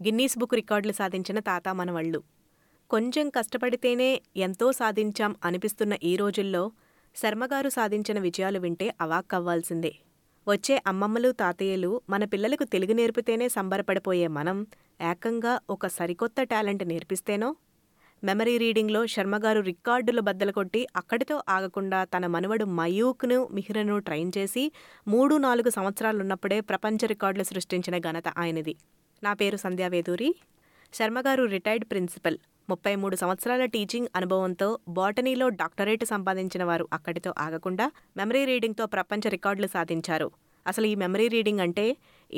Guinness book రికార్డులు సాధించిన తాత మనవళ్ళు. కొంచెం కష్టపడితేనే ఎంతో సాధించాం అనిపిస్తున్న ఈ రోజుల్లో శర్మగారు సాధించిన విజయాలు వింటే అవాక్కవ్వాల్సిందే. వచ్చే అమ్మమ్మలు తాతయ్యలు మన పిల్లలకు తెలుగు నేర్పితేనే సంబరపడిపోయే మనం ఏకంగా ఒక సరికొత్త టాలెంట్ నేర్పిస్తేనో? మెమరీ రీడింగ్లో శర్మగారు రికార్డులు బద్దలు కొట్టి అక్కడితో ఆగకుండా తన మనవడు మయూక్ను మిహిరను ట్రైన్ చేసి మూడు నాలుగు సంవత్సరాలున్నప్పుడే ప్రపంచ రికార్డులు సృష్టించిన ఘనత ఆయనది. నా పేరు సంధ్యావేదూరి శర్మగారు రిటైర్డ్ ప్రిన్సిపల్. ముప్పై మూడు సంవత్సరాల టీచింగ్ అనుభవంతో బాటనీలో డాక్టరేట్ సంపాదించిన వారు అక్కడితో ఆగకుండా మెమరీ రీడింగ్తో ప్రపంచ రికార్డులు సాధించారు. అసలు ఈ మెమరీ రీడింగ్ అంటే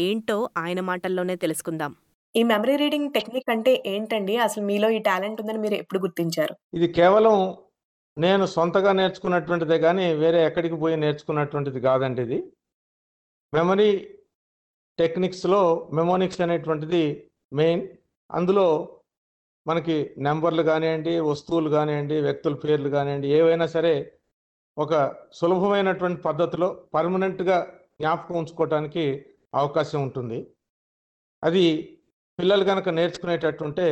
ఏంటో ఆయన మాటల్లోనే తెలుసుకుందాం. ఈ మెమరీ రీడింగ్ టెక్నిక్ అంటే ఏంటండి? అసలు మీలో ఈ టాలెంట్ ఉందని మీరు ఎప్పుడు గుర్తించారు? ఇది కేవలం నేను సొంతగా నేర్చుకున్నటువంటిదే కానీ వేరే ఎక్కడికి పోయి నేర్చుకున్నటువంటిది కాదండి ఇది. మెమరీ టెక్నిక్స్లో మెమోనిక్స్ అనేటువంటిది మెయిన్. అందులో మనకి నెంబర్లు కానివ్వండి వస్తువులు కానివ్వండి వ్యక్తుల పేర్లు కానివ్వండి ఏవైనా సరే ఒక సులభమైనటువంటి పద్ధతిలో పర్మనెంట్గా జ్ఞాపకం ఉంచుకోవటానికి అవకాశం ఉంటుంది. అది పిల్లలు కనుక నేర్చుకునేటట్టుంటే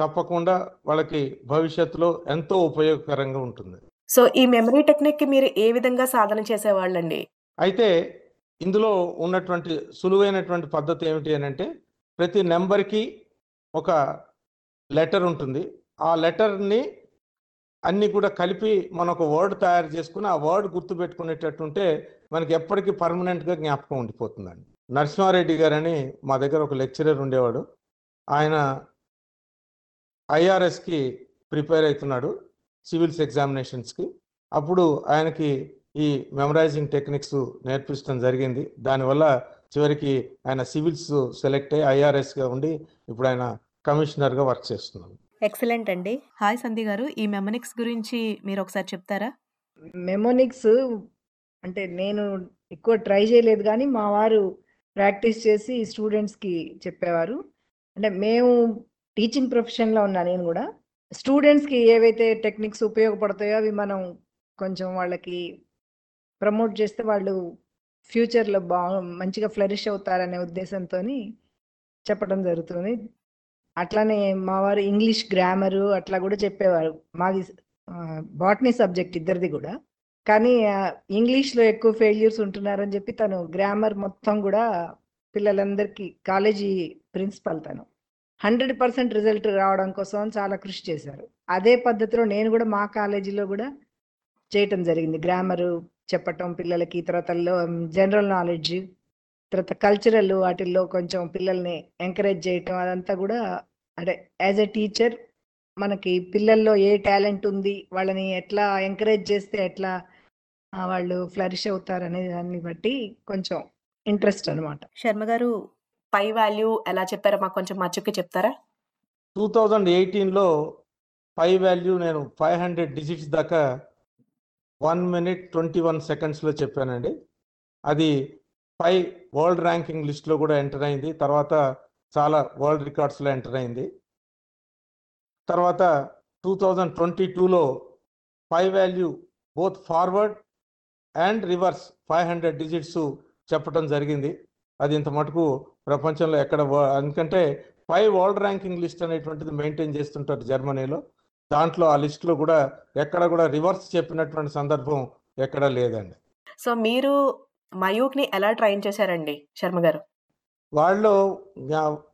తప్పకుండా వాళ్ళకి భవిష్యత్తులో ఎంతో ఉపయోగకరంగా ఉంటుంది. సో ఈ మెమరీ టెక్నిక్ మీరు ఏ విధంగా సాధన చేసేవాళ్ళండి? అయితే ఇందులో ఉన్నటువంటి సులువైనటువంటి పద్ధతి ఏమిటి అని అంటే ప్రతి నెంబర్కి ఒక లెటర్ ఉంటుంది. ఆ లెటర్ని అన్నీ కూడా కలిపి మనం ఒక వర్డ్ తయారు చేసుకుని ఆ వర్డ్ గుర్తుపెట్టుకునేటట్టుంటే మనకి ఎప్పటికీ పర్మనెంట్గా జ్ఞాపకం ఉండిపోతుందండి. నరసింహారెడ్డి గారని మా దగ్గర ఒక లెక్చరర్ ఉండేవాడు. ఆయన ఐఆర్ఎస్కి ప్రిపేర్ అవుతున్నాడు సివిల్స్ ఎగ్జామినేషన్స్కి. అప్పుడు ఆయనకి ఈ మెమరైజింగ్ టెక్నిక్స్ నేర్పించడం జరిగింది. దానివల్ల చివరికి ఆయన సివిల్స్ సెలెక్ట్ అయ్యి ఐఆర్ఎస్గా ఉండి ఇప్పుడు ఆయన కమిషనర్గా వర్క్ చేస్తున్నాడు. ఎక్సలెంట్ అండి. హాయ్ సంధి గారు ఈ మెమనిక్స్ గురించి మీరు ఒకసారి చెప్తారా? మెమోనిక్స్ అంటే నేను ఎక్కువ ట్రై చేయలేదు కానీ మా వారు ప్రాక్టీస్ చేసి స్టూడెంట్స్కి చెప్పేవారు. అంటే మేము టీచింగ్ ప్రొఫెషన్లో ఉన్నా నేను కూడా. స్టూడెంట్స్కి ఏవైతే టెక్నిక్స్ ఉపయోగపడతాయో అవి మనం కొంచెం వాళ్ళకి ప్రమోట్ చేస్తే వాళ్ళు ఫ్యూచర్లో బా మంచిగా ఫ్లరిష్ అవుతారనే ఉద్దేశంతో చెప్పడం జరుగుతుంది. అట్లానే మా వారు ఇంగ్లీష్ గ్రామరు అట్లా కూడా చెప్పేవారు. మాది బాటనీ సబ్జెక్ట్ ఇద్దరిది కూడా. కానీ ఇంగ్లీష్లో ఎక్కువ ఫెయిల్యూర్స్ ఉంటున్నారని చెప్పి తను గ్రామర్ మొత్తం కూడా పిల్లలందరికీ కాలేజీ ప్రిన్సిపల్ తను. హండ్రెడ్ పర్సెంట్ రిజల్ట్ రావడం కోసం చాలా కృషి చేశారు. అదే పద్ధతిలో నేను కూడా మా కాలేజీలో కూడా చేయటం జరిగింది. గ్రామరు చెప్పటం పిల్లలకి తర్వాత జనరల్ నాలెడ్జ్ తర్వాత కల్చరల్ వాటిల్లో కొంచెం పిల్లల్ని ఎంకరేజ్ చేయటం అదంతా కూడా అంటే యాజ్ ఎ టీచర్ మనకి పిల్లల్లో ఏ టాలెంట్ ఉంది వాళ్ళని ఎట్లా ఎంకరేజ్ చేస్తే ఎట్లా వాళ్ళు ఫ్లరిష్ అవుతారు అనే దాన్ని బట్టి కొంచెం ఇంట్రెస్ట్ అనమాట శర్మ గారు పై వాల్యూ ఎలా చెప్పారో మాకు కొంచెం మచ్చుకి చెప్తారా? టూ థౌజండ్ ఎయిటీన్లో పై వాల్యూ నేను ఫైవ్ హండ్రెడ్ డిజిట్స్ దాకా వన్ మినిట్ ట్వంటీ వన్ సెకండ్స్లో చెప్పానండి. అది పై వరల్డ్ ర్యాంకింగ్ లిస్ట్లో కూడా ఎంటర్ అయింది. తర్వాత చాలా వరల్డ్ రికార్డ్స్లో ఎంటర్ అయింది. తర్వాత టూ థౌజండ్ ట్వంటీ టూలో pi value both forward and reverse five hundred digits చెప్పడం జరిగింది. అది ఇంత మటుకు ప్రపంచంలో ఎక్కడ ఎందుకంటే పై వరల్డ్ ర్యాంకింగ్ లిస్ట్ అనేటువంటిది మెయింటైన్ చేస్తుంటారు జర్మనీలో. దాంట్లో ఆ లిస్టులో కూడా ఎక్కడ కూడా రివర్స్ చెప్పినటువంటి సందర్భం ఎక్కడా లేదండి. సో మీరు మయూక్ని ఎలా ట్రైన్ చేశారండి శర్మ గారు? వాళ్ళు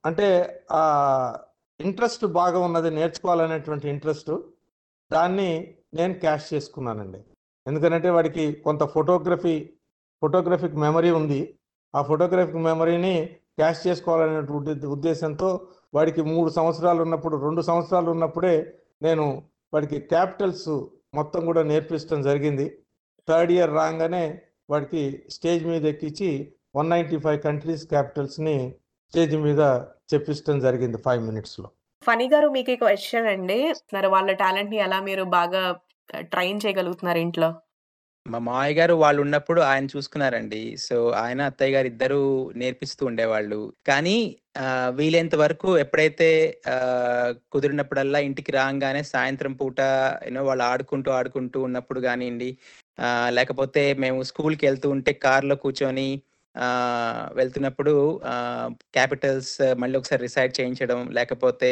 అంటే ఆ ఇంట్రెస్ట్ బాగా ఉన్నది నేర్చుకోవాలనేటువంటి ఇంట్రెస్ట్ దాన్ని నేను క్యాష్ చేసుకున్నానండి. ఎందుకంటే వాడికి కొంత ఫోటోగ్రఫీ ఫోటోగ్రఫిక్ మెమరీ ఉంది. ఆ ఫోటోగ్రఫిక్ మెమరీని క్యాష్ చేసుకోవాలనే ఉద్దే- ఉద్దేశంతో వాడికి మూడు సంవత్సరాలు ఉన్నప్పుడు రెండు సంవత్సరాలు ఉన్నప్పుడే నేను వాడికి క్యాపిటల్స్ మొత్తం కూడా నేర్పించడం జరిగింది. థర్డ్ ఇయర్ రాగానే వాడికి స్టేజ్ మీద ఎక్కించి వన్ నైంటీ ఫైవ్ కంట్రీస్ క్యాపిటల్స్ని స్టేజ్ మీద చెప్పించడం జరిగింది ఫైవ్ మినిట్స్లో. ఫనీ గారు మీకు క్వశ్చన్ అండి. మరి వాళ్ళ టాలెంట్ని ఎలా మీరు బాగా ట్రైన్ చేయగలుగుతున్నారు ఇంట్లో? మా మామయ్య గారు వాళ్ళు ఉన్నప్పుడు ఆయన చూసుకున్నారండి. సో ఆయన అత్తయ్య గారు ఇద్దరు నేర్పిస్తూ ఉండేవాళ్ళు. కానీ ఆ, వీలైనంత వరకు ఎప్పుడైతే కుదిరినప్పుడల్లా ఇంటికి రాగానే సాయంత్రం పూట ఏమో వాళ్ళు ఆడుకుంటూ ఆడుకుంటూ ఉన్నప్పుడు కానివ్వండి లేకపోతే మేము స్కూల్కి వెళ్తూ ఉంటే కార్లో కూర్చొని వెళ్తున్నప్పుడు క్యాపిటల్స్ మళ్ళీ ఒకసారి రిసైడ్ చేయించడం లేకపోతే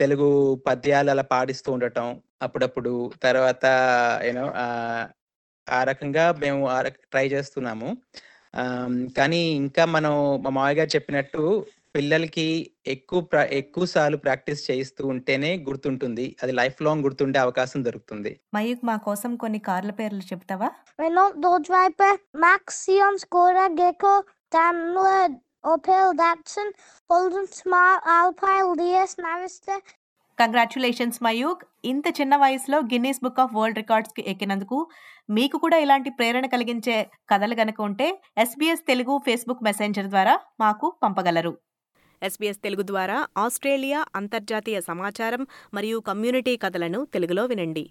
తెలుగు పద్యాలు అలా పాడిస్తూ ఉండటం అప్పుడప్పుడు. తర్వాత యూనో ఆ రకంగా మేము ట్రై చేస్తున్నాము. కానీ ఇంకా మనం మా మామయ్య గారు చెప్పినట్టు పిల్లలకి ఎక్కువ ప్రా- ఎక్కువ సార్లు ప్రాక్టీస్ చేయిస్తూ ఉంటేనే గుర్తుంటుంది. అది లైఫ్ లాంగ్ గుర్తుండే అవకాశం దొరుకుతుంది. మయూక్ మా కోసం కొన్ని కార్ల పేర్లు చెప్తావా? Renault Dodge Max, Sion, Skoda, Gecko, Daimler, Opel, Datsun, Holden, Smart, Alpine, Leas, Navistar, congratulations Mayukh ఇంత చిన్న వయసులో గిన్నీస్ బుక్ ఆఫ్ వరల్డ్ రికార్డ్స్కి ఎక్కినందుకు మీకు కూడా ఇలాంటి ప్రేరణ కలిగించే కథలు గనక ఉంటే ఎస్బీఎస్ తెలుగు ఫేస్బుక్ మెసెంజర్ ద్వారా మాకు పంపగలరు. ఎస్బీఎస్ తెలుగు ద్వారా ఆస్ట్రేలియా అంతర్జాతీయ సమాచారం మరియు కమ్యూనిటీ కథలను తెలుగులో వినండి.